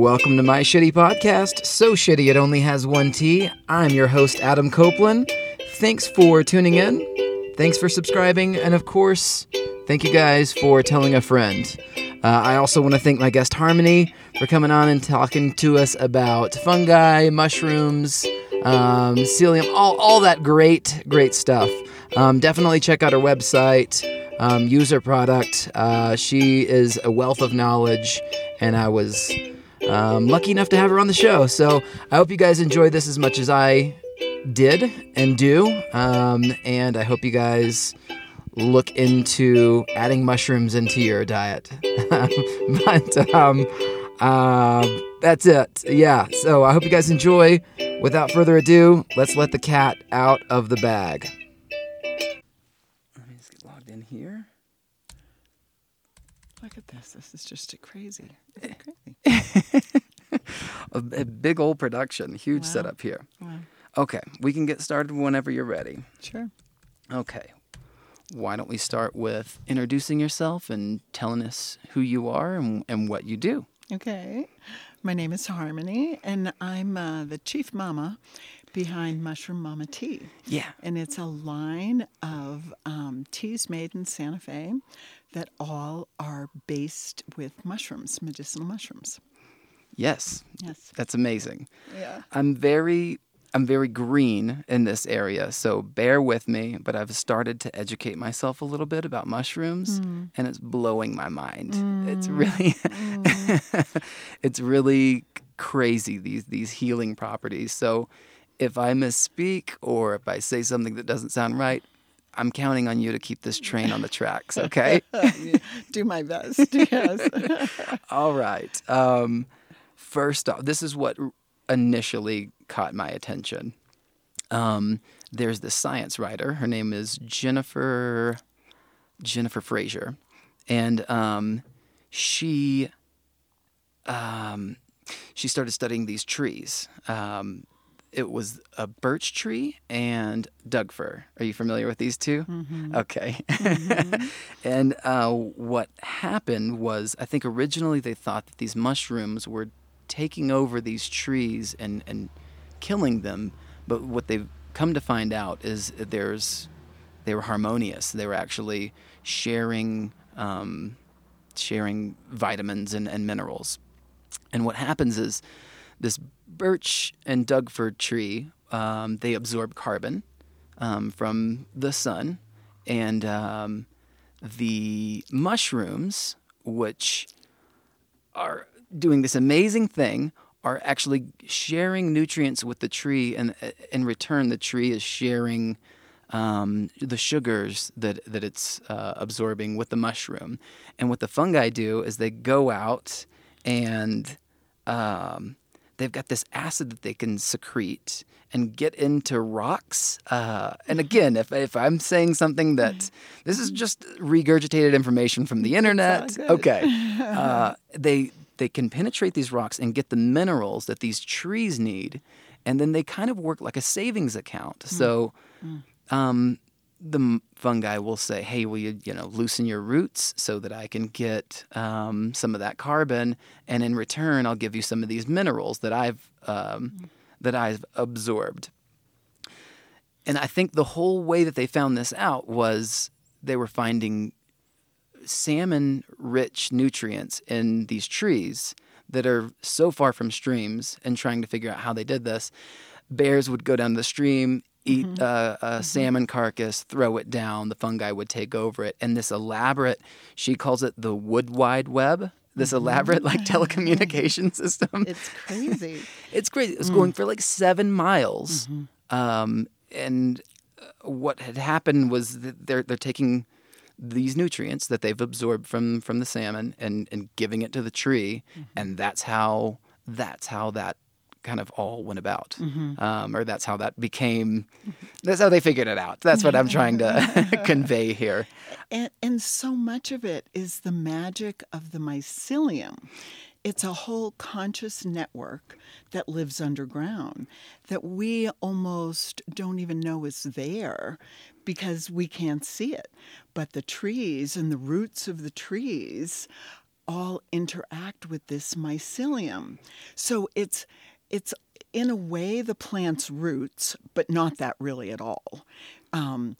Welcome to my shitty podcast. So shitty it only has one T. I'm your host, Adam Copeland. Thanks for tuning in. Thanks for subscribing. And of course, thank you guys for telling a friend. Uh, I also want to thank my guest Harmony for coming on and talking to us about fungi, mushrooms, um, psyllium, all, all that great, great stuff. Um, definitely check out her website, um, use her product. Uh, she is a wealth of knowledge, and I was um, lucky enough to have her on the show. So I hope you guys enjoy this as much as I did and do. Um, and I hope you guys look into adding mushrooms into your diet. but um, uh, that's it. Yeah. So I hope you guys enjoy. Without further ado, let's let the cat out of the bag. Let me just get logged in here. Look at this. This is just crazy. This is crazy. a, a big old production, huge Wow. setup here. Wow. Okay, we can get started whenever you're ready. Sure. Okay. Why don't we start with introducing yourself and telling us who you are and, and what you do? Okay. My name is Harmony, and I'm uh, the chief mama behind Mushroom Mama Tea. Yeah. And it's a line of um, teas made in Santa Fe that all are based with mushrooms, medicinal mushrooms. Yes, Yes. that's amazing. Yeah. I'm very I'm very green in this area, so bear with me, but I've started to educate myself a little bit about mushrooms mm. and it's blowing my mind. It's mm. really mm. it's really crazy these these healing properties. So if I misspeak or if I say something that doesn't sound right, I'm counting on you to keep this train on the tracks, okay? Do my best. Yes. All right. Um, first off, this is what initially caught my attention. Um, there's this science writer. Her name is Jennifer Jennifer Frazer, and um, she um, she started studying these trees. Um, it was a birch tree and Doug fir. Are you familiar with these 2 Okay. and uh, what happened was, I think originally they thought that these mushrooms were taking over these trees and, and killing them. But what they've come to find out is there's they were harmonious. They were actually sharing um, sharing vitamins and, and minerals. And what happens is this birch and Doug fir tree, um, they absorb carbon um, from the sun. And um, the mushrooms, which are doing this amazing thing, are actually sharing nutrients with the tree. And in return, the tree is sharing um, the sugars that, that it's uh, absorbing with the mushroom. And what the fungi do is they go out and um, they've got this acid that they can secrete and get into rocks. Uh, and again, if, if I'm saying something that this is just regurgitated information from the internet, okay, uh, they they can penetrate these rocks and get the minerals that these trees need, and then they kind of work like a savings account. So. Um, the fungi will say, "Hey, will you, you know, loosen your roots so that I can get um, some of that carbon, and in return, I'll give you some of these minerals that I've um, that I've absorbed." And I think the whole way that they found this out was they were finding salmon-rich nutrients in these trees that are so far from streams, and trying to figure out how they did this. Bears would go down the stream, eat uh, a salmon carcass, throw it down. The fungi would take over it, and this elaborate. She calls it the wood wide web. This elaborate like telecommunication system. It's crazy. It's crazy. It was going for like seven miles, um, and uh, what had happened was that they're they're taking these nutrients that they've absorbed from from the salmon and and giving it to the tree, and that's how that's how that kind of all went about, um, or that's how that became. That's how they figured it out. That's what I'm trying to convey here. And, and so much of it is the magic of the mycelium. It's a whole conscious network that lives underground that we almost don't even know is there because we can't see it. But the trees and the roots of the trees all interact with this mycelium. So it's it's in a way the plant's roots, but not that really at all. Um,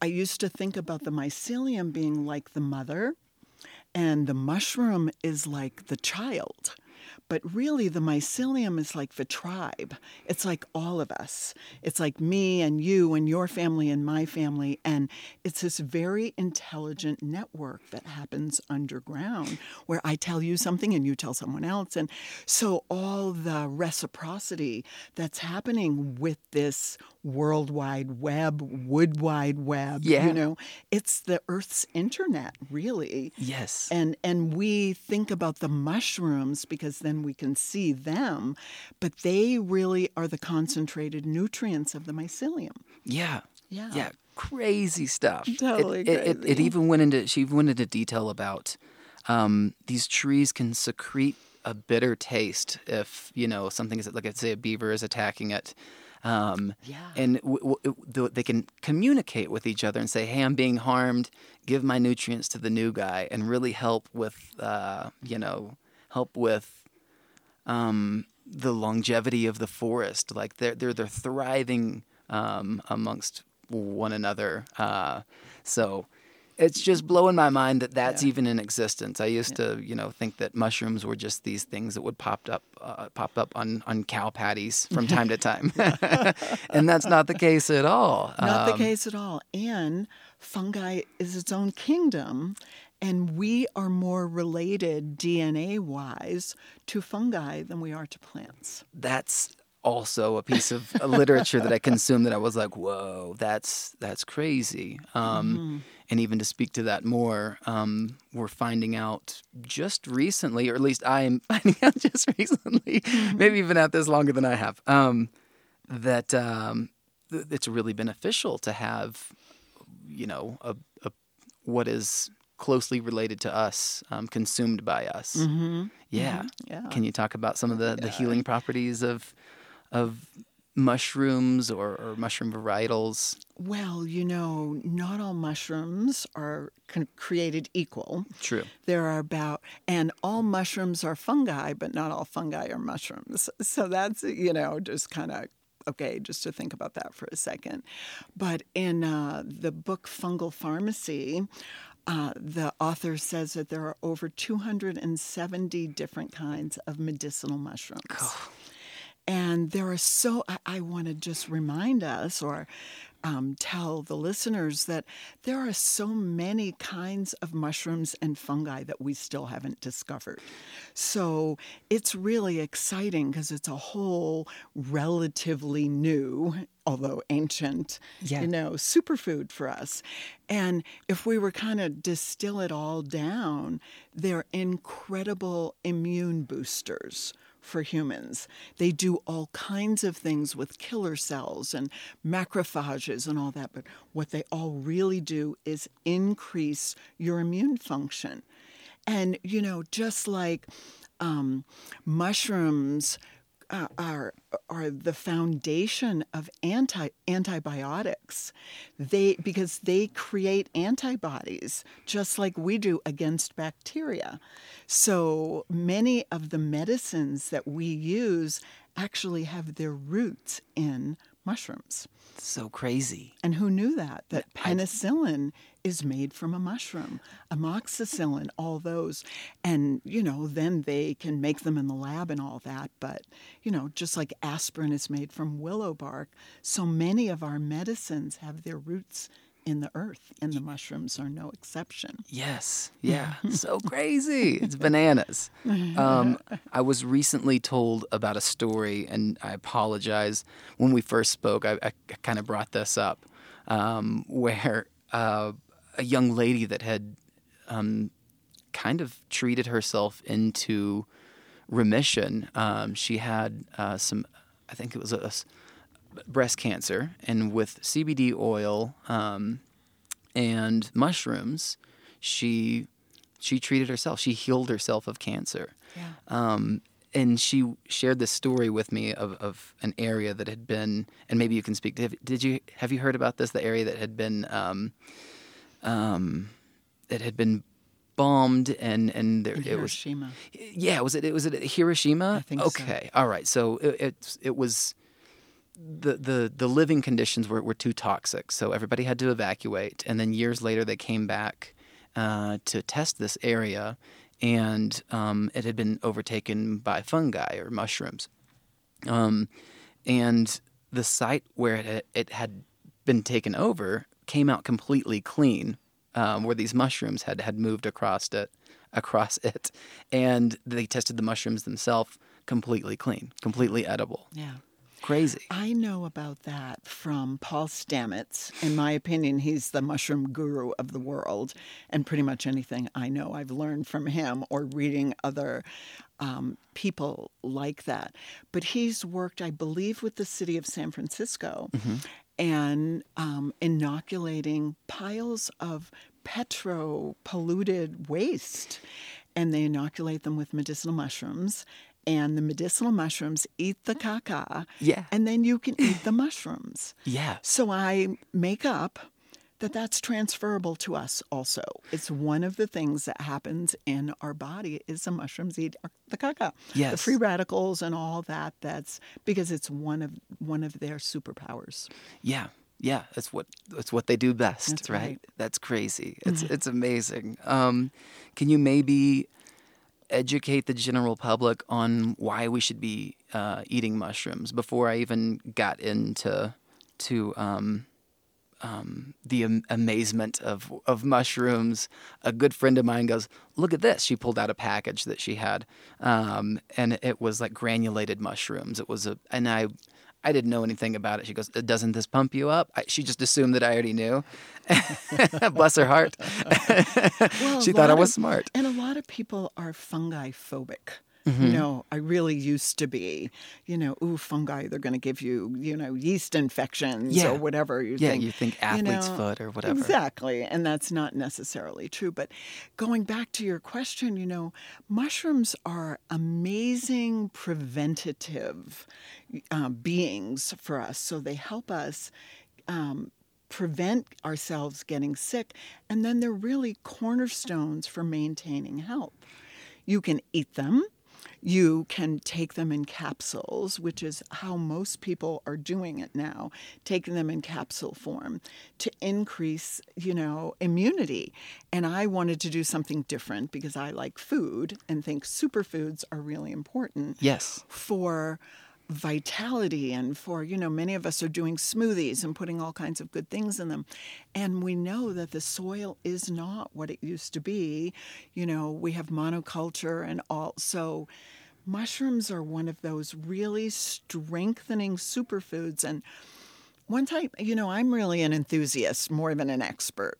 I used to think about the mycelium being like the mother, and the mushroom is like the child. But really, the mycelium is like the tribe. It's like all of us. It's like me and you and your family and my family. And it's this very intelligent network that happens underground where I tell you something and you tell someone else. And so, all the reciprocity that's happening with this World Wide Web, Wood Wide Web. Yeah. You know, it's the Earth's internet, really. Yes. And and we think about the mushrooms because then we can see them, but they really are the concentrated nutrients of the mycelium. Yeah. Yeah. Yeah. Crazy stuff. It- Totally It, it, it, even went into she went into detail about um, these trees can secrete a bitter taste if you know something is like say a beaver is attacking it. Um, Yeah. And w- w- they can communicate with each other and say, "Hey, I'm being harmed. Give my nutrients to the new guy," and really help with, uh, you know, help with um, the longevity of the forest. Like they're they're they're thriving um, amongst one another. Uh, so it's just blowing my mind that that's Yeah. even in existence. I used to, you know, think that mushrooms were just these things that would pop up uh, pop up on on cow patties from time to time, and that's not the case at all. Not the Um, case at all. And fungi is its own kingdom. And we are more related DNA wise to fungi than we are to plants. that's also a piece of literature that I consumed that I was like, whoa, that's that's crazy. Um, And even to speak to that more, um, we're finding out just recently, or at least I am finding out just recently, maybe even at this longer than I have, um, that um, th- it's really beneficial to have, you know, a, a what is closely related to us, um, consumed by us. Mm-hmm. Yeah. Yeah. Can you talk about some of the, the healing properties of of mushrooms or, or mushroom varietals? Well, you know, not all mushrooms are con- created equal. True. There are about, and all mushrooms are fungi, but not all fungi are mushrooms. So that's, you know, just kind of okay, just to think about that for a second. But in uh, the book Fungal Pharmacy, uh, the author says that there are over 270 different kinds of medicinal mushrooms. And there are so, I, I want to just remind us or um, tell the listeners that there are so many kinds of mushrooms and fungi that we still haven't discovered. So it's really exciting because it's a whole relatively new, although ancient, Yeah. you know, superfood for us. And if we were kind of distill it all down, they're incredible immune boosters for humans. They do all kinds of things with killer cells and macrophages and all that, but what they all really do is increase your immune function. And, you know, just like um, mushrooms uh, are are the foundation of anti antibiotics. They because they create antibodies just like we do against bacteria. So many of the medicines that we use actually have their roots in mushrooms. So crazy. And who knew that? That penicillin is made from a mushroom, amoxicillin, all those. And, you know, then they can make them in the lab and all that. But, you know, just like aspirin is made from willow bark, so many of our medicines have their roots in the earth, and the mushrooms are no exception. Yes. Yeah. so crazy. It's bananas. Um, I was recently told about a story, and I apologize. When we first spoke, I, I kind of brought this up, um, where uh, a young lady that had um, kind of treated herself into remission. Um, she had uh, some, I think it was a, a breast cancer, and with CBD oil um, and mushrooms, she she treated herself. She healed herself of cancer. Yeah. Um, and she shared this story with me of, of an area that had been, and maybe you can speak. Did, did you have you heard about this? The area that had been, um, um, that had been bombed, and and there, it was Hiroshima. yeah, was it? It was it at Hiroshima? I think so. okay, all right. So it, it it was the the the living conditions were were too toxic, so everybody had to evacuate. And then years later, they came back uh, to test this area, and um, it had been overtaken by fungi or mushrooms. Um, and the site where it had, it had been taken over came out completely clean, um, where these mushrooms had had moved across it, across it, and they tested the mushrooms themselves completely clean, completely edible. Yeah. Crazy. I know about that from Paul Stamets. In my opinion, he's the mushroom guru of the world. And pretty much anything I know, I've learned from him or reading other um, people like that. But he's worked, I believe, with the city of San Francisco and um, inoculating piles of petro polluted waste. And they inoculate them with medicinal mushrooms. And the medicinal mushrooms eat the caca. Yeah. And then you can eat the mushrooms. Yeah. So I make up that that's transferable to us also. It's one of the things that happens in our body is the mushrooms eat the caca. Yes. The free radicals and all that that's because it's one of one of their superpowers. Yeah. Yeah, that's what that's what they do best, right? right. That's crazy. It's it's amazing. Um, can you maybe educate the general public on why we should be uh, eating mushrooms before I even got into to um, um, the am- amazement of of mushrooms? A good friend of mine goes, "Look at this!" She pulled out a package that she had, um, and it was like granulated mushrooms. It was a, and I. I didn't know anything about it. She goes, uh, "Doesn't this pump you up?" I, she just assumed that I already knew. Bless her heart. Well, she thought I was of- smart. And a lot of people are fungi phobic. Mm-hmm. You know, I really used to be, you know, ooh, fungi, they're going to give you, you know, yeast infections Yeah. or whatever you Yeah, think. you think athlete's foot or whatever. Exactly. And that's not necessarily true. But going back to your question, you know, mushrooms are amazing preventative uh, beings for us. So they help us um, prevent ourselves getting sick. And then they're really cornerstones for maintaining health. You can eat them. You can take them in capsules, which is how most people are doing it now, taking them in capsule form to increase, you know, immunity. And I wanted to do something different because I like food and think superfoods are really important Yes. for vitality and for you know many of us are doing smoothies and putting all kinds of good things in them. And we know that the soil is not what it used to be. You know we have monoculture and all. So mushrooms are one of those really strengthening superfoods. And one type you know i'm really an enthusiast more than an expert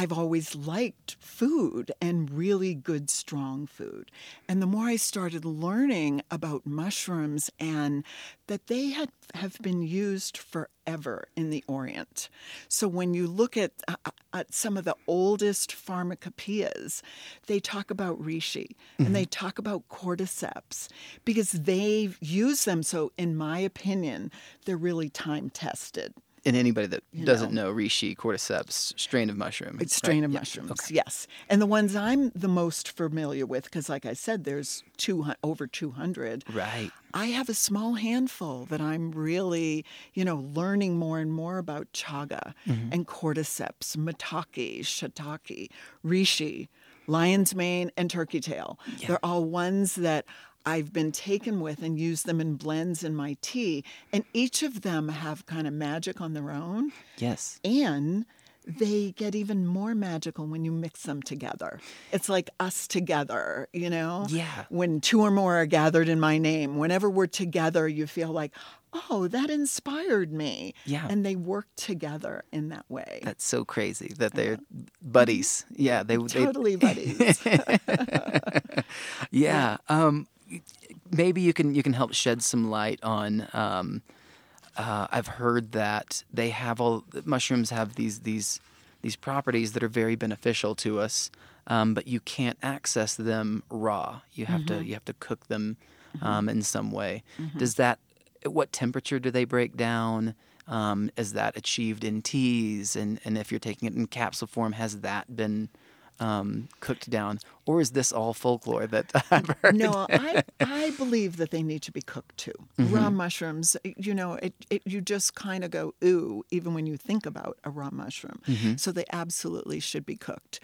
I've always liked food and really good, strong food. And the more I started learning about mushrooms and that they had have been used forever in the Orient. So when you look at, uh, at some of the oldest pharmacopoeias, they talk about reishi and they talk about cordyceps because they use them. So, in my opinion, they're really time tested. And anybody that doesn't know. know reishi cordyceps strain of mushroom. It's strain right? of Yeah. mushrooms, yes. And the ones I'm the most familiar with, because like I said, there's two over 200. Right. I have a small handful that I'm really, you know, learning more and more about chaga Mm-hmm. and cordyceps, maitake, shiitake, reishi, lion's mane, and turkey tail. They're all ones that I've been taken with and use them in blends in my tea. And each of them have kind of magic on their own. Yes. And they get even more magical when you mix them together. It's like us together, you know? Yeah. When two or more are gathered in my name, whenever we're together, you feel like, oh, that inspired me. Yeah. And they work together in that way. That's so crazy that they're buddies. Yeah, they they totally buddies. Yeah. Um, maybe you can you can help shed some light on. Um, uh, I've heard that they have all mushrooms have these these these properties that are very beneficial to us, um, but you can't access them raw. You have to you have to cook them um, in some way. Does that? At what temperature do they break down? Um, is that achieved in teas? And and if you're taking it in capsule form, has that been um, cooked down, or is this all folklore that I've heard? No, I, I believe that they need to be cooked too. Mm-hmm. Raw mushrooms, you know, it, it you just kind of go ooh even when you think about a raw mushroom. Mm-hmm. So they absolutely should be cooked.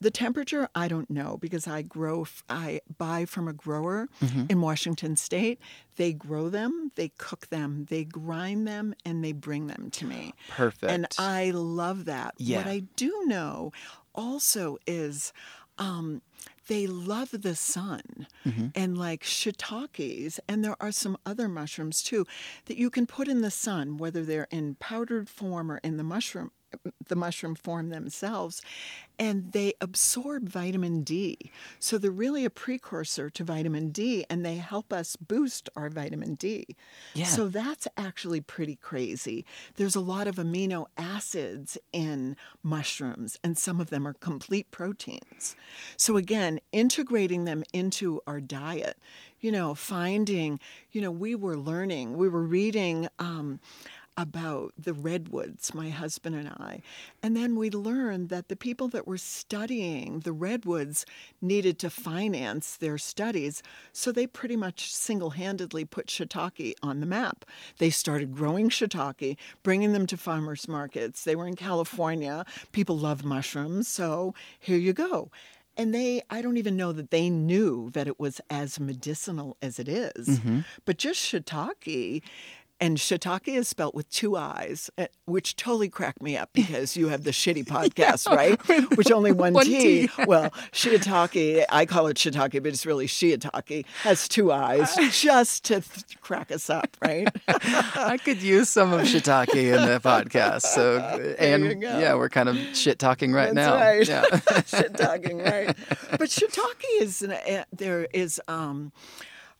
The temperature, I don't know because I grow, I buy from a grower Mm-hmm. in Washington State. They grow them, they cook them, they grind them, and they bring them to me. Perfect. And I love that. Yeah. What I do know also is um, they love the sun and like shiitakes, and there are some other mushrooms too that you can put in the sun, whether they're in powdered form or in the mushroom the mushroom form themselves and they absorb vitamin D. So they're really a precursor to vitamin D and they help us boost our vitamin D. Yeah. So that's actually pretty crazy. There's a lot of amino acids in mushrooms, and some of them are complete proteins. So, again, integrating them into our diet, you know, finding, you know, we were learning, we were reading. Um, about the redwoods, my husband and I. And then we learned that the people that were studying the redwoods needed to finance their studies. So they pretty much single handedly put shiitake on the map. They started growing shiitake, bringing them to farmers markets. They were in California. People love mushrooms. So here you go. And they, I don't even know that they knew that it was as medicinal as it is. Mm-hmm. But just shiitake, and shiitake is spelt with two I's, eh, which totally cracked me up because you have the shitty podcast, right? Which only one, One T. T. Well, shiitake, I call it shiitake, but it's really shiitake, has two I's just to th- crack us up, right? I could use some of shiitake in the podcast. So, and yeah, we're kind of shit talking right That's now. right. Yeah. shit talking, right? But shiitake is an, uh, there is. Um,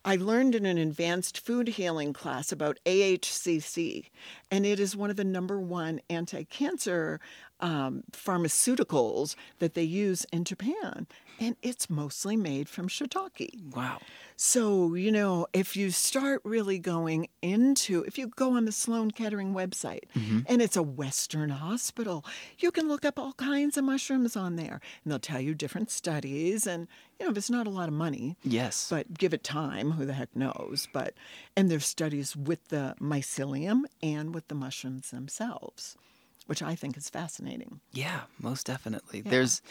I learned in an advanced food healing class about AHCC, and it is one of the number one anti-cancer um, pharmaceuticals that they use in Japan, and it's mostly made from shiitake. wow. So, you know, if you start really going into, if you go on the Sloan Kettering website mm-hmm. and it's a Western hospital, you can look up all kinds of mushrooms on there and they'll tell you different studies. And, you know, if it's not a lot of money, Yes. but give it time, who the heck knows? But, and there's studies with the mycelium and with the mushrooms themselves, which I think is fascinating. Yeah, most definitely. There's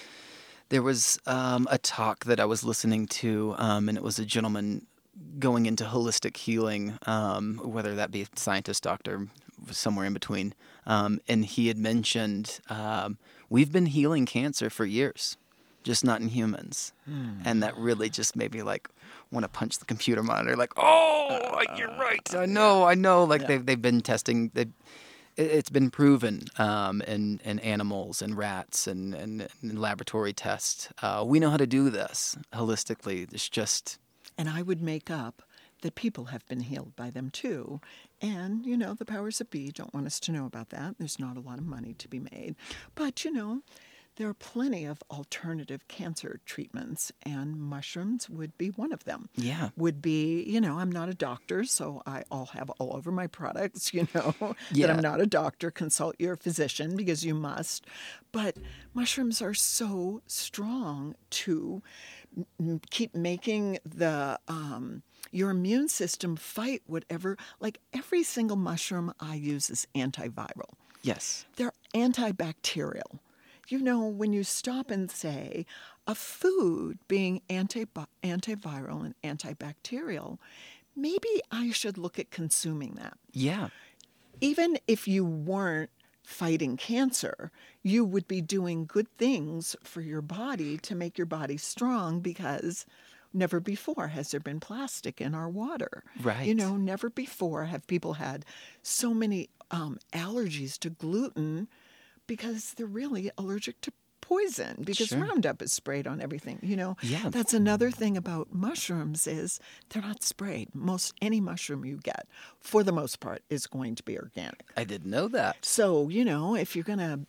there was um, a talk that I was listening to, um, and it was a gentleman going into holistic healing, um, whether that be scientist, doctor, somewhere in between. Um, and he had mentioned um, we've been healing cancer for years, just not in humans. And that really just made me like want to punch the computer monitor, like, oh, you're right. I know, I know. Like they've they've been testing. They, it- it's been proven um, in, in animals and rats and, and, and laboratory tests. Uh, we know how to do this holistically. It's just, And I would make up that people have been healed by them too. And, you know, the powers that be don't want us to know about that. There's not a lot of money to be made. But, you know, there are plenty of alternative cancer treatments, and mushrooms would be one of them. Yeah. Would be, you know, I'm not a doctor, so I all have all over my products, you know, that I'm not a doctor. Consult your physician because you must. But mushrooms are so strong to m- keep making the um, your immune system fight whatever. Like every single mushroom I use is antiviral. yes. They're antibacterial. You know, when you stop and say a food being anti- antiviral and antibacterial, maybe I should look at consuming that Yeah. even if you weren't fighting cancer, you would be doing good things for your body to make your body strong because never before has there been plastic in our water. Right. You know, never before have people had so many um, allergies to gluten because they're really allergic to poison because Sure. Roundup is sprayed on everything. You know, Yeah. that's another thing about mushrooms is they're not sprayed. Most any mushroom you get, for the most part, is going to be organic. I didn't know that. So you know, if you're gonna,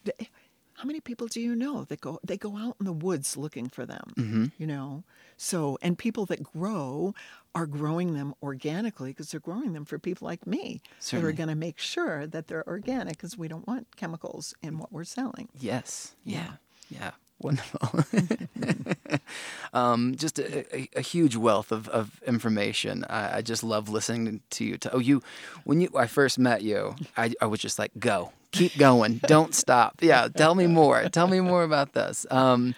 how many people do you know that go they go out in the woods looking for them? Mm-hmm. You know, so and people that grow are growing them organically because they're growing them for people like me that Certainly. are going to make sure that they're organic because we don't want chemicals in what we're selling. Yes. Yeah. Yeah. Wonderful. um, just a, a, a, huge wealth of, of information. I, I, just love listening to you. To, oh, you, when you I first met you, I, I was just like, go, keep going, don't stop. Yeah, tell me more. Tell me more about this. Um,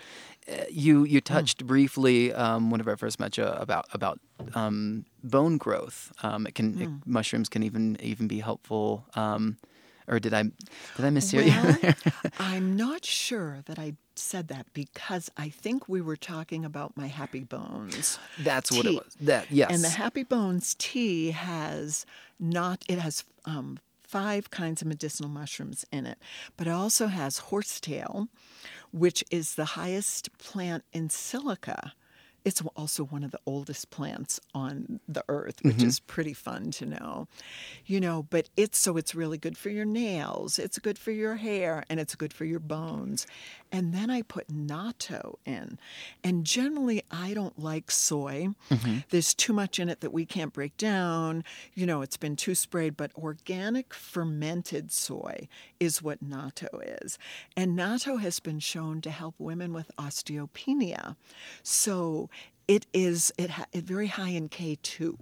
you you touched mm. briefly um, whenever I first met you about about um, bone growth. Um, it can mm. it, mushrooms can even even be helpful. Um, or did I did I mishear well, you? I'm not sure that I said that because I think we were talking about my Happy Bones. That's tea. what it was. That yes. And the Happy Bones tea has not. It has um, five kinds of medicinal mushrooms in it, but it also has horsetail, which is the highest plant in silica it's also one of the oldest plants on the earth, which mm-hmm. is pretty fun to know. You know, but it's so it's really good for your nails, it's good for your hair, and it's good for your bones. And then I put natto in. And generally, I don't like soy. Mm-hmm. There's too much in it that we can't break down. You know, it's been too sprayed, but organic fermented soy is what natto is. And natto has been shown to help women with osteopenia. So it is it, ha- it very high in K2.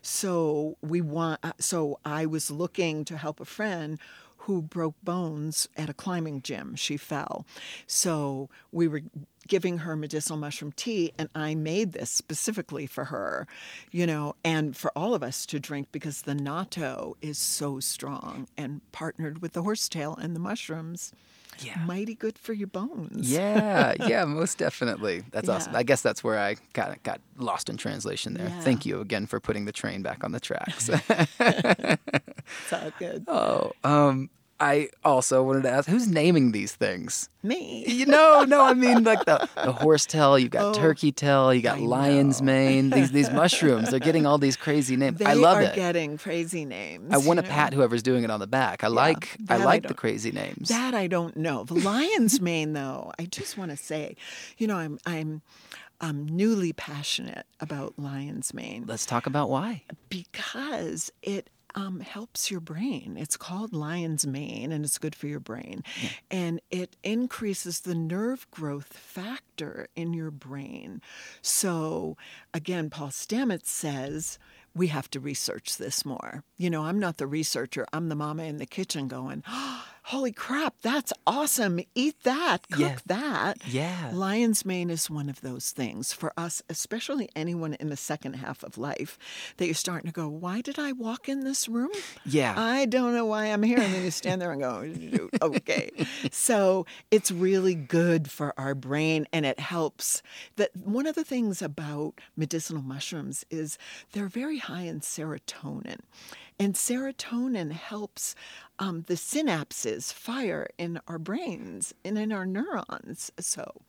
So we want uh, so I was looking to help a friend who broke bones at a climbing gym. She fell. So we were giving her medicinal mushroom tea and I made this specifically for her, you know, and for all of us to drink because the natto is so strong and partnered with the horsetail and the mushrooms yeah. mighty good for your bones. Yeah, yeah, most definitely. That's yeah. awesome. I guess that's where I got got lost in translation there. Yeah. Thank you again for putting the train back on the tracks. it's all good. Oh, um, I also wanted to ask, who's naming these things? Me. You know, no, I mean like the, the horse tail, you got oh, turkey tail, you got I lion's know. mane. These these mushrooms, they're getting all these crazy names. They I love are it. getting crazy names. I want to pat whoever's doing it on the back. I yeah, like I like I the crazy names. That I don't know. The lion's mane though, I just want to say, you know, I'm I'm I'm newly passionate about lion's mane. Let's talk about why. Because it um, helps your brain. It's called lion's mane and it's good for your brain. Yeah. And it increases the nerve growth factor in your brain. So, again, Paul Stamets says, we have to research this more. You know, I'm not the researcher, I'm the mama in the kitchen going, oh, holy crap, that's awesome. Eat that, cook yeah. that. Yeah. Lion's mane is one of those things for us, especially anyone in the second half of life, that you're starting to go, why did I walk in this room? Yeah. I don't know why I'm here. And then you stand there and go, okay. so it's really good for our brain and it helps. That one of the things about medicinal mushrooms is they're very high in serotonin. And serotonin helps um, the synapses fire in our brains and in our neurons. So,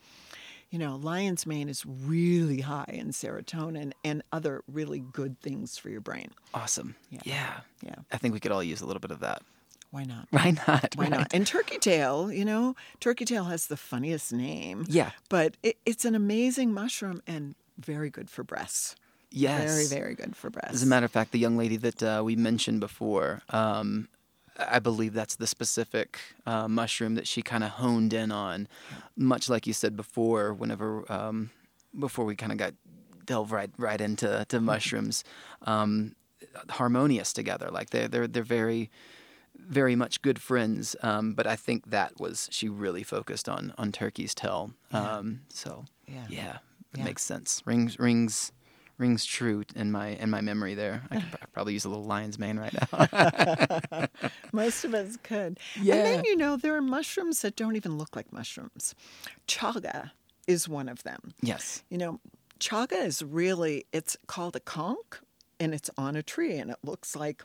you know, lion's mane is really high in serotonin and other really good things for your brain. Awesome. Yeah. Yeah. yeah. I think we could all use a little bit of that. Why not? Why not? Why right. not? And turkey tail, you know, turkey tail has the funniest name. Yeah. But it, it's an amazing mushroom and very good for breasts. Yes. Very, very good for breasts. As a matter of fact, the young lady that uh, we mentioned before, um, I believe that's the specific uh, mushroom that she kind of honed in on, much like you said before. Whenever um, before we kind of got delve right right into to mm-hmm. mushrooms, um, harmonious together. Like they're they're they're very very much good friends. Um, but I think that was she really focused on on Turkey's tail. Yeah. Um, so yeah, yeah, it yeah. makes sense. Rings rings rings true in my in my memory there. I could probably use a little lion's mane right now. Most of us could. Yeah. And then you know there are mushrooms that don't even look like mushrooms. Chaga is one of them. Yes. You know, chaga is really it's called a conch and it's on a tree and it looks like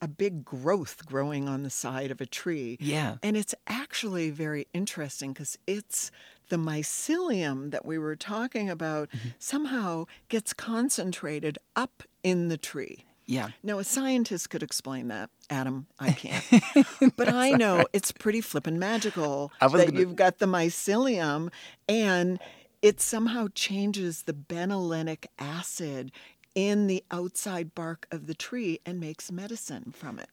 a big growth growing on the side of a tree. Yeah. And it's actually very interesting because it's the mycelium that we were talking about mm-hmm. somehow gets concentrated up in the tree. Yeah. Now, a scientist could explain that. Adam, I can't. but I know right. it's pretty flippin' magical that gonna... you've got the mycelium and it somehow changes the betulinic acid in the outside bark of the tree and makes medicine from it.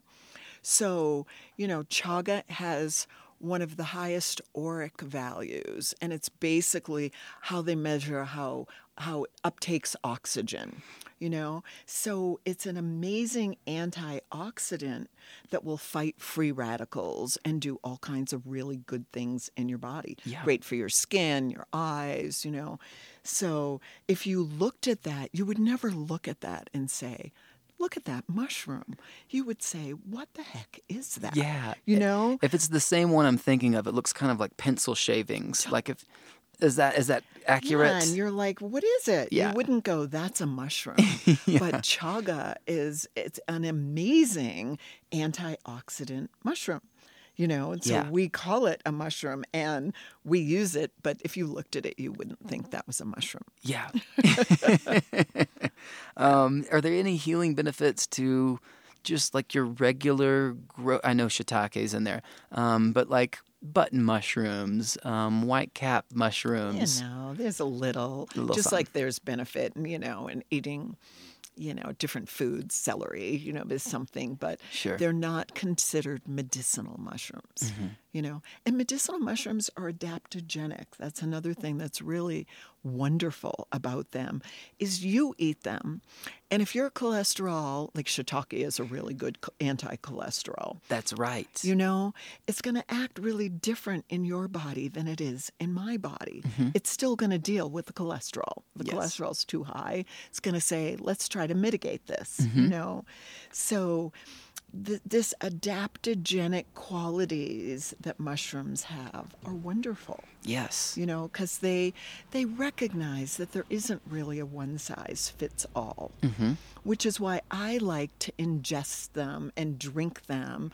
So, you know, chaga has one of the highest ORAC values, and it's basically how they measure how how it uptakes oxygen. You know, so it's an amazing antioxidant that will fight free radicals and do all kinds of really good things in your body. Yeah. Great for your skin, your eyes, you know. So if you looked at that, you would never look at that and say, look at that mushroom. You would say, what the heck is that? Yeah. You know? If it's the same one I'm thinking of, it looks kind of like pencil shavings. Like if is that is that accurate? Yeah, and you're like, what is it? Yeah. You wouldn't go, that's a mushroom. But chaga is it's an amazing antioxidant mushroom. You know, and so Yeah. we call it a mushroom and we use it, but if you looked at it, you wouldn't think that was a mushroom. Yeah. um, are there any healing benefits to just like your regular? Gro- I know shiitake's in there, um, but like button mushrooms, um, white cap mushrooms. You know, there's a little, little just something. like there's benefit, you know, in eating, you know, different foods, celery, you know, is something, but Sure. they're not considered medicinal mushrooms, mm-hmm. You know. And medicinal mushrooms are adaptogenic. That's another thing that's really wonderful about them is you eat them, and if your cholesterol, like shiitake is a really good anti-cholesterol, That's right. you know, it's going to act really different in your body than it is in my body. Mm-hmm. It's still going to deal with the cholesterol. The Yes. cholesterol's too high. It's going to say, let's try to mitigate this, you mm-hmm. know? So, th- this adaptogenic qualities that mushrooms have are wonderful yes. you know because they they recognize that there isn't really a one size fits all mm-hmm. which is why i like to ingest them and drink them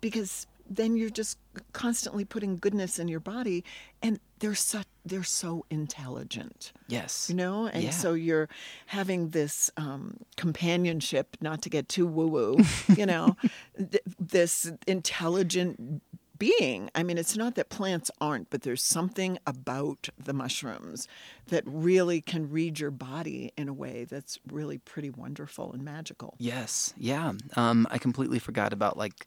because then you're just constantly putting goodness in your body and they're so they're so intelligent Yes. you know and Yeah. so you're having this um, companionship not to get too woo woo you know th- this intelligent being i mean it's not that plants aren't but there's something about the mushrooms that really can read your body in a way that's really pretty wonderful and magical Yes, yeah. Um, I completely forgot about like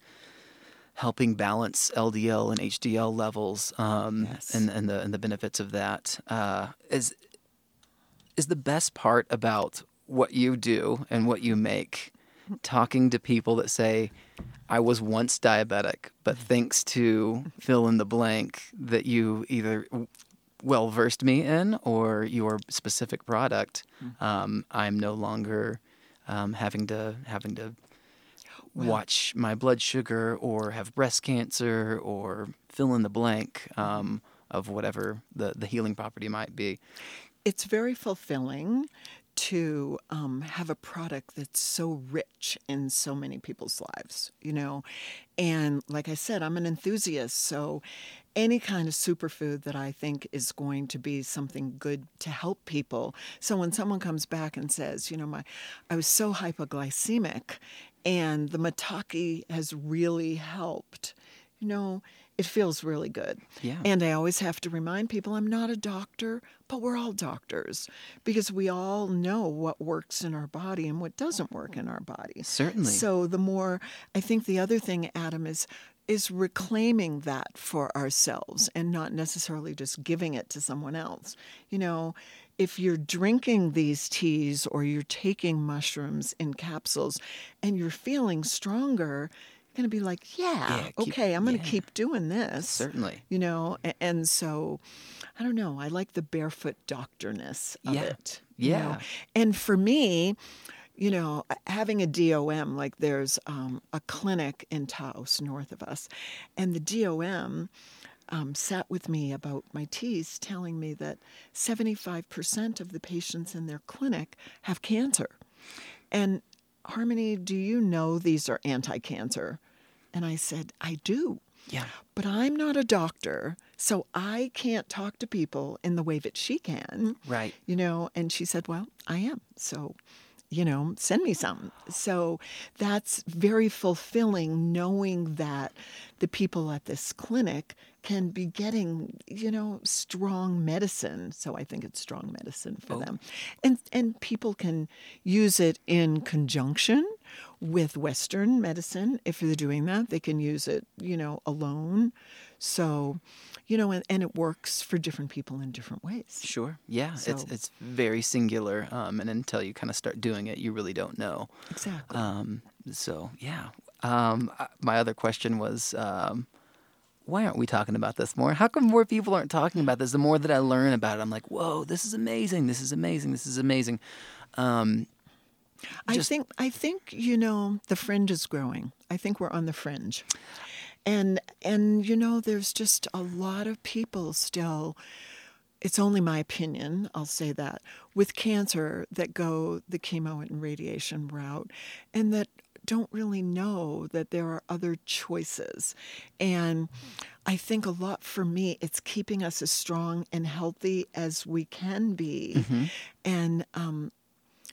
helping balance LDL and HDL levels, um, Yes. and and the and the benefits of that. Uh, is is the best part about what you do and what you make. Talking to people that say, "I was once diabetic, but thanks to fill in the blank that you either well versed me in or your specific product, um, I'm no longer um, having to having to watch my blood sugar or have breast cancer or fill in the blank um, of whatever the, the healing property might be. it's very fulfilling to um, have a product that's so rich in so many people's lives, you know. And like I said, I'm an enthusiast, so any kind of superfood that I think is going to be something good to help people. So when someone comes back and says, you know, my I was so hypoglycemic and the maitake has really helped, you know, it feels really good. Yeah. And I always have to remind people I'm not a doctor, but we're all doctors because we all know what works in our body and what doesn't work in our body. Certainly. So the more I think the other thing Adam is is reclaiming that for ourselves and not necessarily just giving it to someone else. You know, if you're drinking these teas or you're taking mushrooms in capsules and you're feeling stronger, you're going to be like, yeah, Yeah, keep- okay, I'm going to yeah. keep doing this Certainly. you know a- and so i don't know i like the barefoot doctorness of Yeah. it you know. Yeah. and for me you know having a dom like there's um, a clinic in taos north of us and the dom um, sat with me about my teas telling me that 75% of the patients in their clinic have cancer and harmony do you know these are anti-cancer and i said i do Yeah. but I'm not a doctor, so I can't talk to people in the way that she can. Right. You know, and she said, Well, I am. So, you know, send me some. So that's very fulfilling knowing that the people at this clinic can be getting, you know, strong medicine. So I think it's strong medicine for them. And and people can use it in conjunction with Western medicine. If they're doing that, they can use it, you know, alone. So, you know, and, and it works for different people in different ways. Sure. Yeah. So- it's it's very singular, um, and until you kind of start doing it, you really don't know. Exactly. Um, so yeah. Um, my other question was, um, why aren't we talking about this more? How come more people aren't talking about this? The more that I learn about it, I'm like, whoa, this is amazing. This is amazing. This is amazing. Um, I just- think I think you know the fringe is growing. I think we're on the fringe, and and you know there's just a lot of people still. It's only my opinion. I'll say that with cancer that go the chemo and radiation route, and that don't really know that there are other choices, and. I think a lot for me, it's keeping us as strong and healthy as we can be. And um,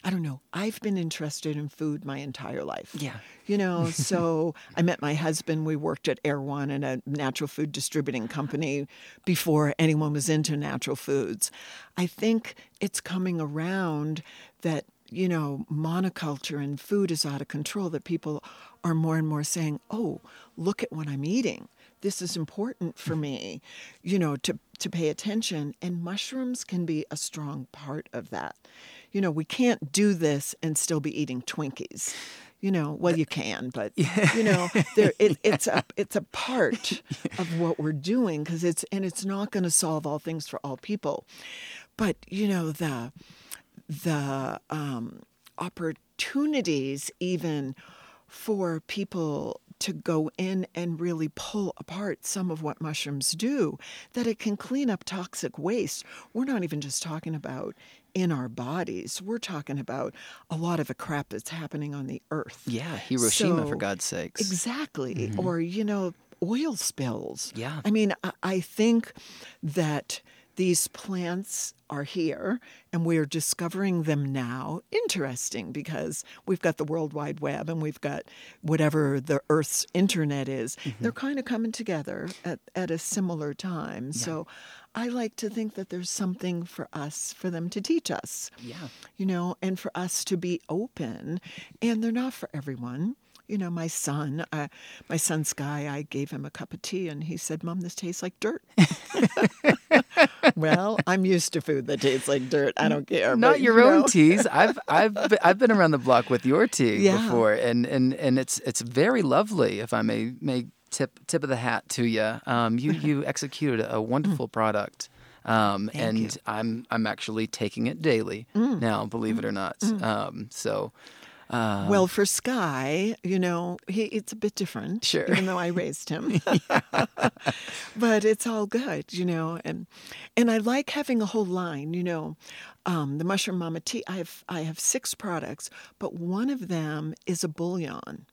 I don't know. I've been interested in food my entire life. Yeah. You know, so I met my husband. We worked at Erewhon and a natural food distributing company before anyone was into natural foods. I think it's coming around that, you know, monoculture and food is out of control, that people are more and more saying, oh, look at what I'm eating. This is important for me, you know, to, to pay attention. And mushrooms can be a strong part of that. You know, we can't do this and still be eating Twinkies. You know, well, you can, but you know, there it, it's a it's a part of what we're doing because it's and it's not going to solve all things for all people, but you know the the um, opportunities even for people to go in and really pull apart some of what mushrooms do, that it can clean up toxic waste. We're not even just talking about in our bodies, we're talking about a lot of the crap that's happening on the earth. yeah. Hiroshima, for God's sakes. Exactly. Mm-hmm. Or, you know, oil spills. Yeah. I mean, I, I think that these plants are here and we are discovering them now. Interesting because we've got the World Wide Web and we've got whatever the Earth's internet is. Mm-hmm. They're kind of coming together at, at a similar time. So I like to think that there's something for us, for them to teach us Yeah. you know, and for us to be open. And they're not for everyone. You know, my son, uh, my son Sky, I gave him a cup of tea and he said, Mom, this tastes like dirt. well, I'm used to food that tastes like dirt. I don't care. Not but, your you own know. teas. I've I've I've been around the block with your tea Yeah. before, and, and and it's it's very lovely. If I may may tip tip of the hat to you, um, you you executed a wonderful product. Um, and you. I'm I'm actually taking it daily now, believe it or not. Um, so uh, Well, for Sky, you know, he, it's a bit different. Sure. Even though I raised him. but it's all good, you know, and and I like having a whole line, you know. Um, the mushroom mama tea. I have I have six products, but one of them is a bouillon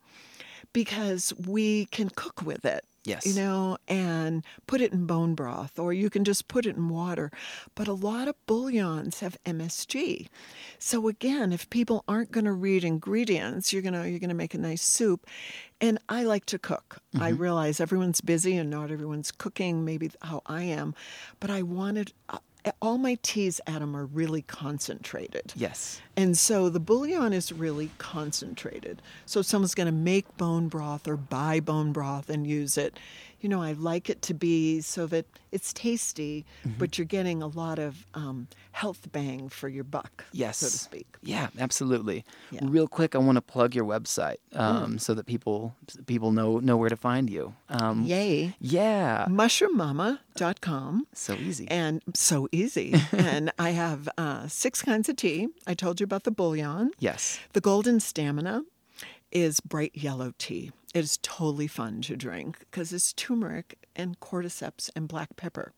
because we can cook with it. Yes. You know, and put it in bone broth, or you can just put it in water. But a lot of bouillons have MSG. So again, if people aren't going to read ingredients, you're gonna you're gonna make a nice soup. And I like to cook. I realize everyone's busy and not everyone's cooking maybe how I am, but I wanted uh, all my teas, Adam, are really concentrated. yes, And so the bouillon is really concentrated. So if someone's going to make bone broth or buy bone broth and use it, you know, I like it to be so that it's tasty, Mm-hmm. but you're getting a lot of um, health bang for your buck, yes, so to speak. Yeah, absolutely. Yeah. Mm. Real quick, I want to plug your website um, so that people people know know where to find you. Um, Yay. yeah, mushroommama.com. so easy. And so easy. and I have uh, six kinds of tea. I told you about the bouillon. yes. The golden stamina is bright yellow tea. It is totally fun to drink because it's turmeric and cordyceps and black pepper.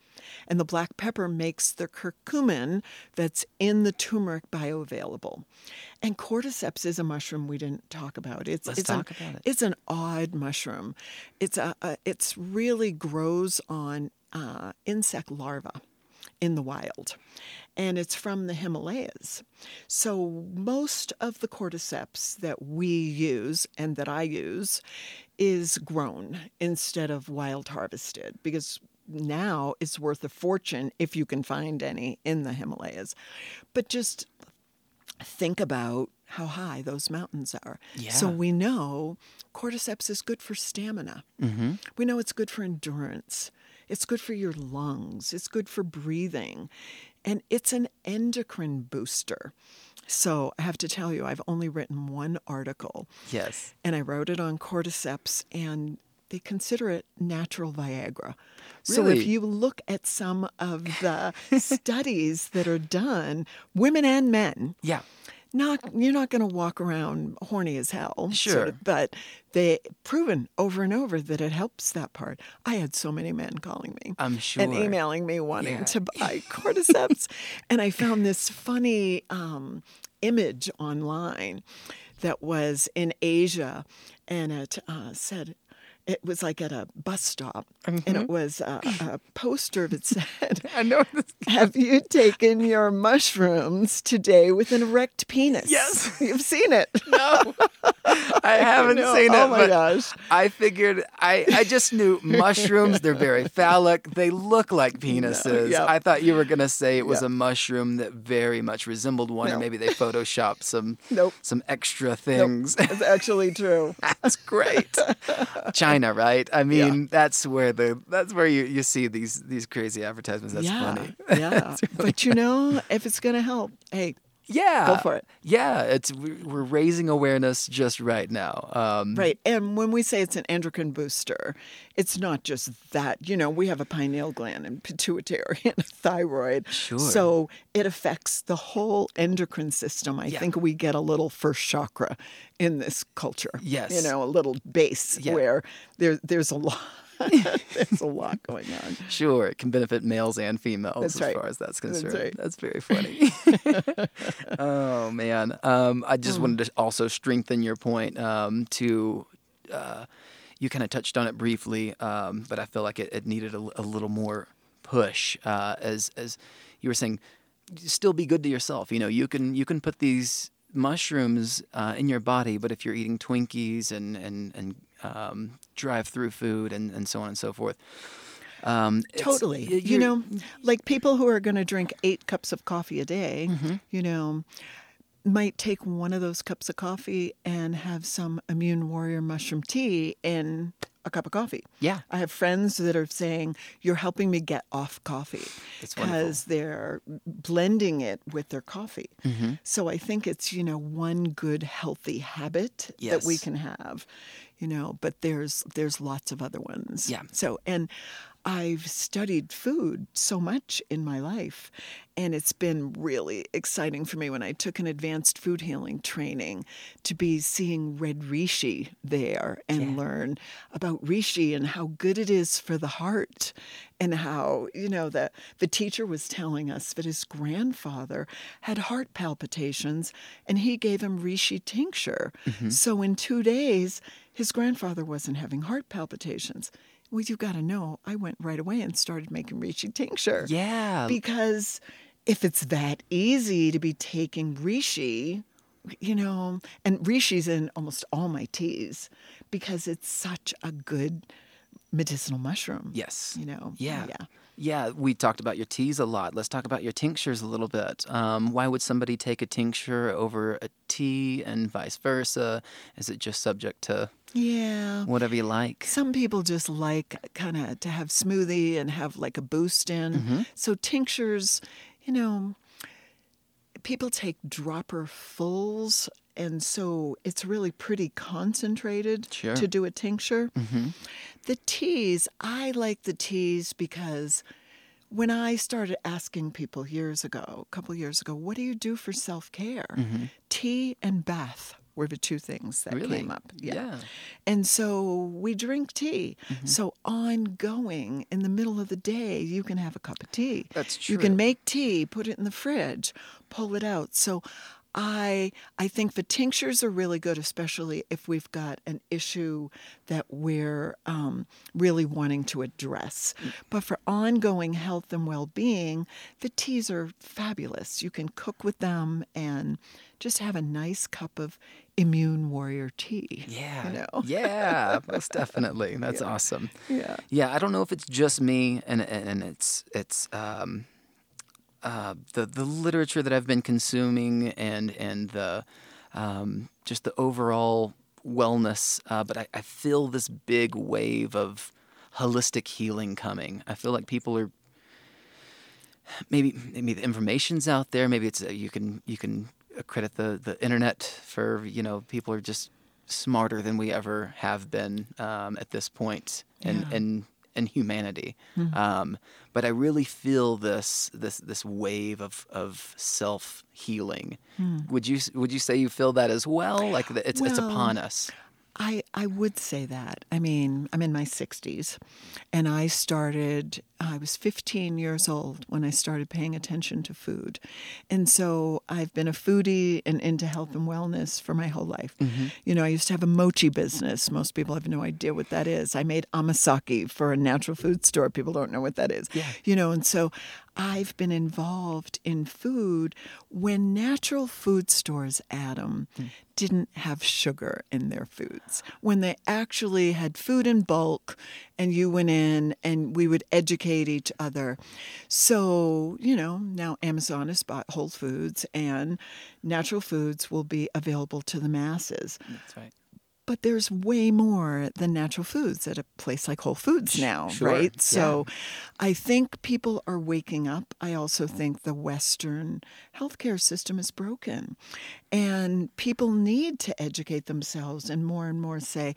And the black pepper makes the curcumin that's in the turmeric bioavailable. And cordyceps is a mushroom we didn't talk about. It's Let's it's talk an, about it. It's an odd mushroom. It's a, a it's really grows on uh, insect larvae in the wild. And it's from the Himalayas. So most of the cordyceps that we use and that I use is grown instead of wild harvested because now it's worth a fortune if you can find any in the Himalayas. But just think about how high those mountains are. Yeah. So we know cordyceps is good for stamina. Mm-hmm. We know it's good for endurance. It's good for your lungs. It's good for breathing. And it's an endocrine booster. So I have to tell you, I've only written one article, Yes. and I wrote it on cordyceps, and they consider it natural Viagra. So if you look at some of the studies that are done, women and men, Yeah. Not you're not going to walk around horny as hell sort Sure. of, but they proven over and over that it helps that part i had so many men calling me I'm sure. and emailing me wanting Yeah. to buy cordyceps and i found this funny um, image online that was in asia and it uh, said it was like at a bus stop and Mm-hmm. it was a, a poster that said I know have you taken your mushrooms today with an erect penis? Yes. You've seen it. No, I haven't No, seen it. Oh my but gosh. I figured I, I just knew mushrooms. They're very phallic. They look like penises. yep. I thought you were gonna say it was Yep. a mushroom that very much resembled one, No. or maybe they photoshopped some Nope. some extra Nope, things. It's actually true. That's great. China, right? I mean, that's where the that's where you, you see these these crazy advertisements. That's yeah. funny. Yeah. But you know, if it's going to help, hey, Yeah. Go for it. Yeah, it's we- we're raising awareness just right now. Um, right. And when we say it's an endocrine booster, it's not just that. You know, we have a pineal gland and pituitary and a thyroid. Sure. So it affects the whole endocrine system. I Yeah. think we get a little first chakra in this culture. Yes. You know, a little base Yeah. where there, there's a lot. there's a lot going on. Sure, it can benefit males and females That's as right. far as that's concerned. That's right. That's very funny. oh man, um, I Mm. just wanted to also strengthen your point. Um, to uh, you kind of touched on it briefly, um, but I feel like it, it needed a, a little more push. Uh, as as you were saying, still be good to yourself. You know, you can you can put these mushrooms uh, in your body, but if you're eating Twinkies and and and um, drive-through food and, and so on and so forth. Um, Totally. You know, like people who are going to drink eight cups of coffee a day, Mm-hmm. you know, might take one of those cups of coffee and have some immune warrior mushroom tea in a cup of coffee. Yeah. I have friends that are saying, You're helping me get off coffee because they're blending it with their coffee. Mm-hmm. So I think it's, you know, one good healthy habit that we can have, you know, but there's there's lots of other ones. Yeah. So and I've studied food so much in my life and it's been really exciting for me when I took an advanced food healing training to be seeing red reishi there and Yeah. learn about reishi and how good it is for the heart and how you know the the teacher was telling us that his grandfather had heart palpitations and he gave him reishi tincture. Mm-hmm. So in 2 days his grandfather wasn't having heart palpitations well you've got to know i went right away and started making reishi tincture Yeah. because if it's that easy to be taking reishi, you know, and reishi's in almost all my teas because it's such a good medicinal mushroom. yes. You know. Yeah. Yeah. Yeah, we talked about your teas a lot. Let's talk about your tinctures a little bit. Um, why would somebody take a tincture over a tea and vice versa? Is it just subject to Yeah. whatever you like? Some people just like kind of to have smoothie and have like a boost in. Mm-hmm. So tinctures, you know, people take dropper fulls and so it's really pretty concentrated Sure. to do a tincture. Mm-hmm. The teas, I like the teas because when I started asking people years ago, a couple years ago, what do you do for self care? Tea and bath were the two things that Mm-hmm. Really? came up. Yeah. And so we drink tea. Mm-hmm. So ongoing in the middle of the day, you can have a cup of tea. That's true. You can make tea, put it in the fridge, pull it out. So I I think the tinctures are really good, especially if we've got an issue that we're um, really wanting to address. But for ongoing health and well-being, the teas are fabulous. You can cook with them and just have a nice cup of immune warrior tea. Yeah. You know? yeah, most definitely. That's awesome. Yeah. Yeah, I don't know if it's just me and and, and it's it's um uh the the literature that I've been consuming and and the um, just the overall wellness. Uh, but I, I feel this big wave of holistic healing coming. I feel like people are maybe maybe the information's out there. Maybe it's uh, you can you can credit the the internet for you know people are just smarter than we ever have been um, at this point in Yeah. in, in humanity. Um, but I really feel this this this wave of of self healing. Would you would you say you feel that as well? Like that it's it's upon us. I, I would say that. I mean, I'm in my 60s, and I started, I was 15 years old when I started paying attention to food. And so I've been a foodie and into health and wellness for my whole life. Mm-hmm. You know, I used to have a mochi business. Most people have no idea what that is. I made amasake for a natural food store. People don't know what that is. Yeah. You know, and so I've been involved in food when natural food stores, Adam, hmm. didn't have sugar in their foods. When they actually had food in bulk and you went in and we would educate each other. So, you know, now Amazon has bought Whole Foods and natural foods will be available to the masses. That's right. But there's way more than natural foods at a place like Whole Foods now, sure, right? yeah. So I think people are waking up. I also think the Western healthcare system is broken. And people need to educate themselves and more and more say,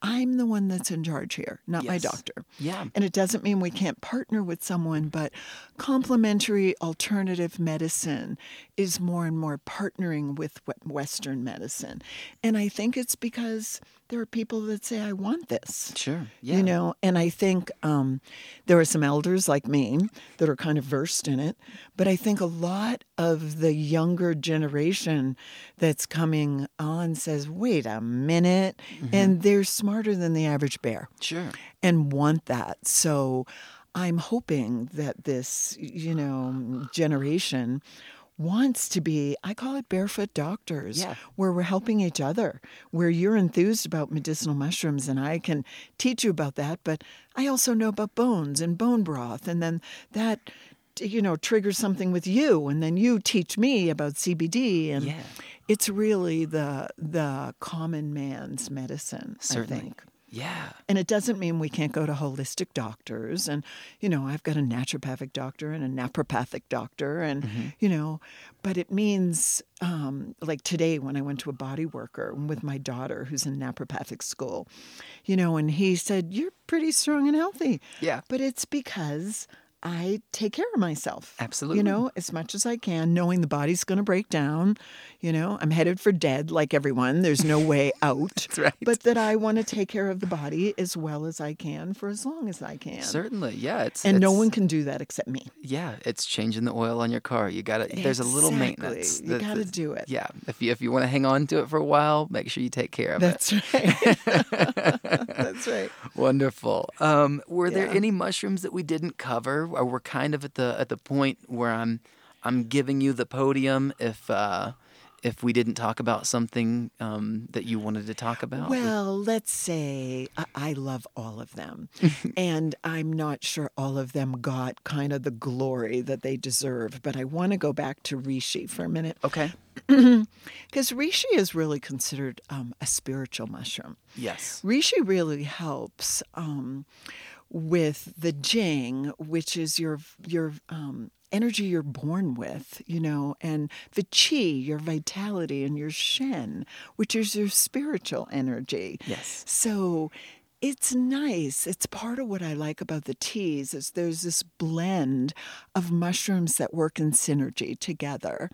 I'm the one that's in charge here, not my doctor. Yeah. And it doesn't mean we can't partner with someone, but complementary alternative medicine is more and more partnering with Western medicine. And I think it's because there are people that say, I want this. Sure. Yeah. You know, and I think um, there are some elders like me that are kind of versed in it, but I think a lot of the younger generation that's coming on says, wait a minute, and they're smarter than the average bear Sure. and want that. So I'm hoping that this, you know, generation wants to be, I call it barefoot doctors, Yeah. where we're helping each other, where you're enthused about medicinal mushrooms and I can teach you about that, but I also know about bones and bone broth and then that you know triggers something with you and then you teach me about CBD and Yeah. it's really the the common man's medicine, I think. Yeah. And it doesn't mean we can't go to holistic doctors. And, you know, I've got a naturopathic doctor and a naturopathic doctor. And, you know, but it means um, like today when I went to a body worker with my daughter who's in naturopathic school, you know, and he said, You're pretty strong and healthy. Yeah. But it's because I take care of myself. Absolutely. You know, as much as I can, knowing the body's going to break down. You know, I'm headed for dead like everyone. There's no way out. That's right. But that I want to take care of the body as well as I can for as long as I can. Certainly. Yeah. It's And no one can do that except me. Yeah, it's changing the oil on your car. You got to There's a little maintenance. You gotta do it. Yeah, if you if you want to hang on to it for a while, make sure you take care of it. That's right. That's right. Wonderful. Um, were there any mushrooms that we didn't cover? Or we're kind of at the at the point where I'm I'm giving you the podium if uh, if we didn't talk about something um, that you wanted to talk about. Well, let's say I, I love all of them. and I'm not sure all of them got kind of the glory that they deserve. But I want to go back to Reishi for a minute. okay. Because Reishi is really considered um, a spiritual mushroom. Yes. Reishi really helps um, with the Jing, which is your your um, energy you're born with, you know, and the Qi, your vitality, and your Shen, which is your spiritual energy. Yes. So it's nice. It's part of what I like about the teas is there's this blend of mushrooms that work in synergy together.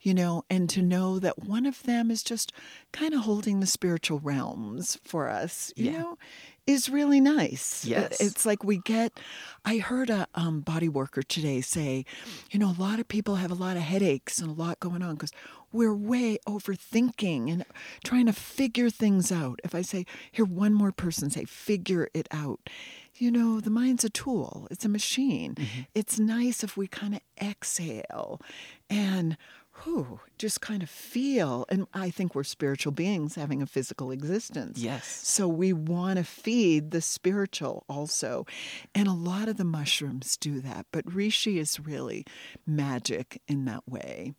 You know, and to know that one of them is just kind of holding the spiritual realms for us, you Yeah. know, is really nice. Yes. It's like we get I heard a um, body worker today say, you know, a lot of people have a lot of headaches and a lot going on because we're way overthinking and trying to figure things out. If I say, hear one more person say, figure it out, you know, the mind's a tool, it's a machine. It's nice if we kind of exhale and whew, just kind of feel. And I think we're spiritual beings having a physical existence. Yes. So we want to feed the spiritual also. And a lot of the mushrooms do that. But Reishi is really magic in that way.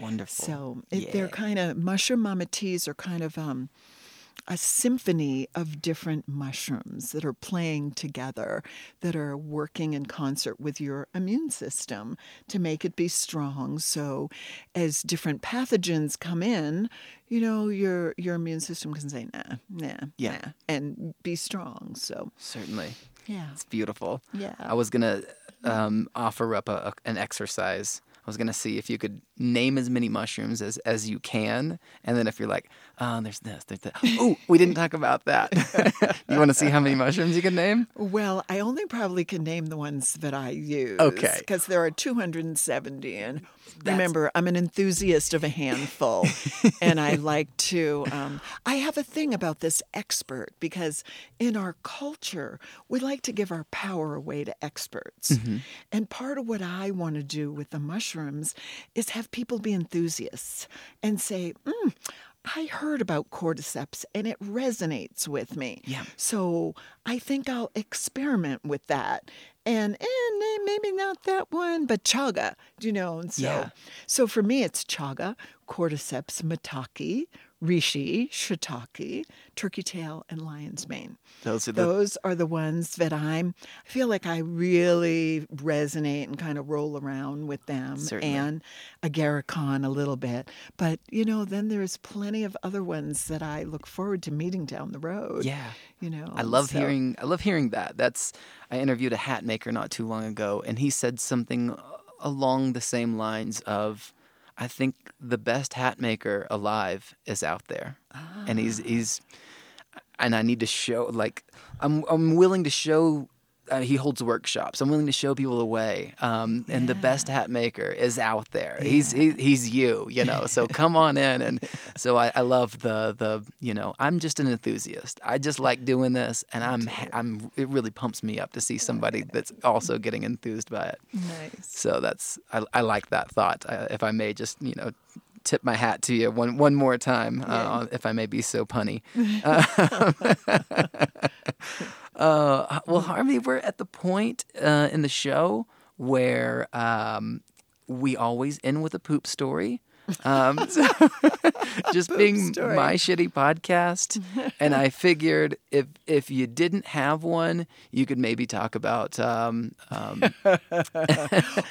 Wonderful. So it, they're kind of mushroom mama teas are kind of um, a symphony of different mushrooms that are playing together, that are working in concert with your immune system to make it be strong. So as different pathogens come in, you know your your immune system can say nah, nah, Yeah. nah, and be strong. So Certainly. yeah, It's beautiful. Yeah. I was gonna um, offer up a, a, an exercise. I was gonna see if you could name as many mushrooms as, as you can, and then if you're like, oh, there's this, there's that. Oh, we didn't talk about that. you want to see how many mushrooms you can name? Well, I only probably can name the ones that I use. Okay. Because there are 270. And remember, I'm an enthusiast of a handful. and I like to, um, I have a thing about this expert because in our culture, we like to give our power away to experts. Mm-hmm. And part of what I want to do with the mushrooms is have people be enthusiasts and say, mm, I heard about cordyceps and it resonates with me. Yeah. So I think I'll experiment with that. And, and eh, maybe not that one, but chaga, do you know. And so, Yeah. so for me, it's chaga, cordyceps maitake, reishi, shiitake, turkey tail, and lion's mane. Those are the Those are the ones that I'm. I feel like I really resonate and kind of roll around with them, Certainly. and agarikon a little bit. But you know, then there's plenty of other ones that I look forward to meeting down the road. yeah. you know. I love so- hearing. I love hearing that. That's. I interviewed a hat maker not too long ago, and he said something along the same lines of, "I think the best hat maker alive is out there," and he's Ah. he's, and I need to show like I'm I'm willing to show. Uh, he holds workshops. I'm willing to show people the way. Um, and the best hat maker is out there. He's he, he's you, you know. So come on in. And so I, I love the the you know I'm just an enthusiast. I just like doing this, and I'm I'm it really pumps me up to see somebody that's also getting enthused by it. Nice. So that's I, I like that thought. Uh, if I may just you know tip my hat to you one one more time, uh, if I may be so punny. Uh, well, Harvey, we're at the point uh, in the show where um, we always end with a poop story. Um, so just being story. my shitty podcast, and I figured if if you didn't have one, you could maybe talk about. Um, um,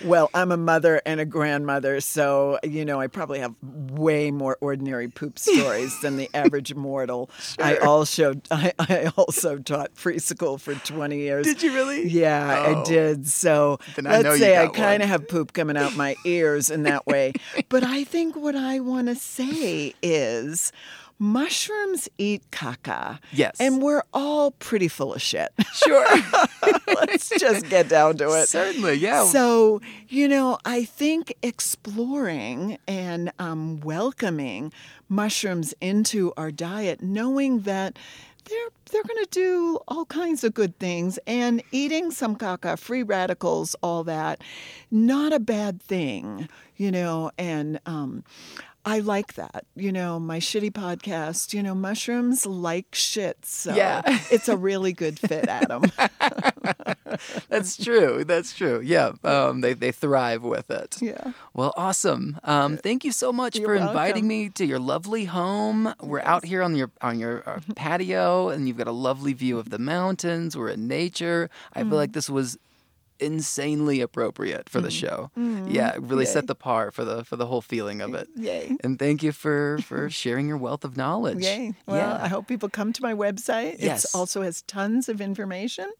Well, I'm a mother and a grandmother, so you know I probably have way more ordinary poop stories than the average mortal. I also I, I also taught preschool for 20 years. Did you really? Yeah, Oh. I did. So Then I let's know say I kind of have poop coming out my ears in that way. but I think what I want to say is. Mushrooms eat caca. Yes. And we're all pretty full of shit. sure, Let's just get down to it. certainly, yeah. So, you know, I think exploring and um, welcoming mushrooms into our diet, knowing that they're they're going to do all kinds of good things, and eating some caca, free radicals, all that, not a bad thing, you know, and. Um, I like that. You know, my shitty podcast, you know, mushrooms like shit. So Yeah. it's a really good fit, Adam. That's true. That's true. Yeah, um, they they thrive with it. Yeah. Well, awesome. Um, thank you so much You're for inviting welcome. me to your lovely home. We're out here on your on your uh, patio, and you've got a lovely view of the mountains. We're in nature. I feel like this was insanely appropriate for the mm-hmm. show. Mm-hmm. Yeah, really Yay. set the par for the for the whole feeling of it. Yay. And thank you for for sharing your wealth of knowledge. Yay. Well, yeah. I hope people come to my website. Yes. It also has tons of information.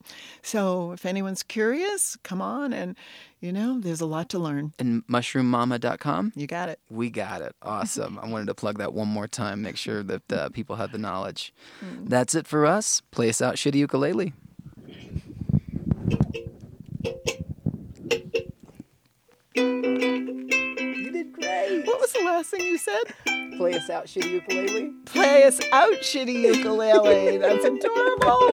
So if anyone's curious, come on and, you know, there's a lot to learn. and mushroommama.com. You got it. We got it. Awesome. I wanted to plug that one more time, make sure that uh, people have the knowledge. Mm. That's it for us. Play us out, Shitty Ukulele. You did great. What was the last thing you said? Play us out, Shitty Ukulele. Play us out, shitty ukulele. That's adorable.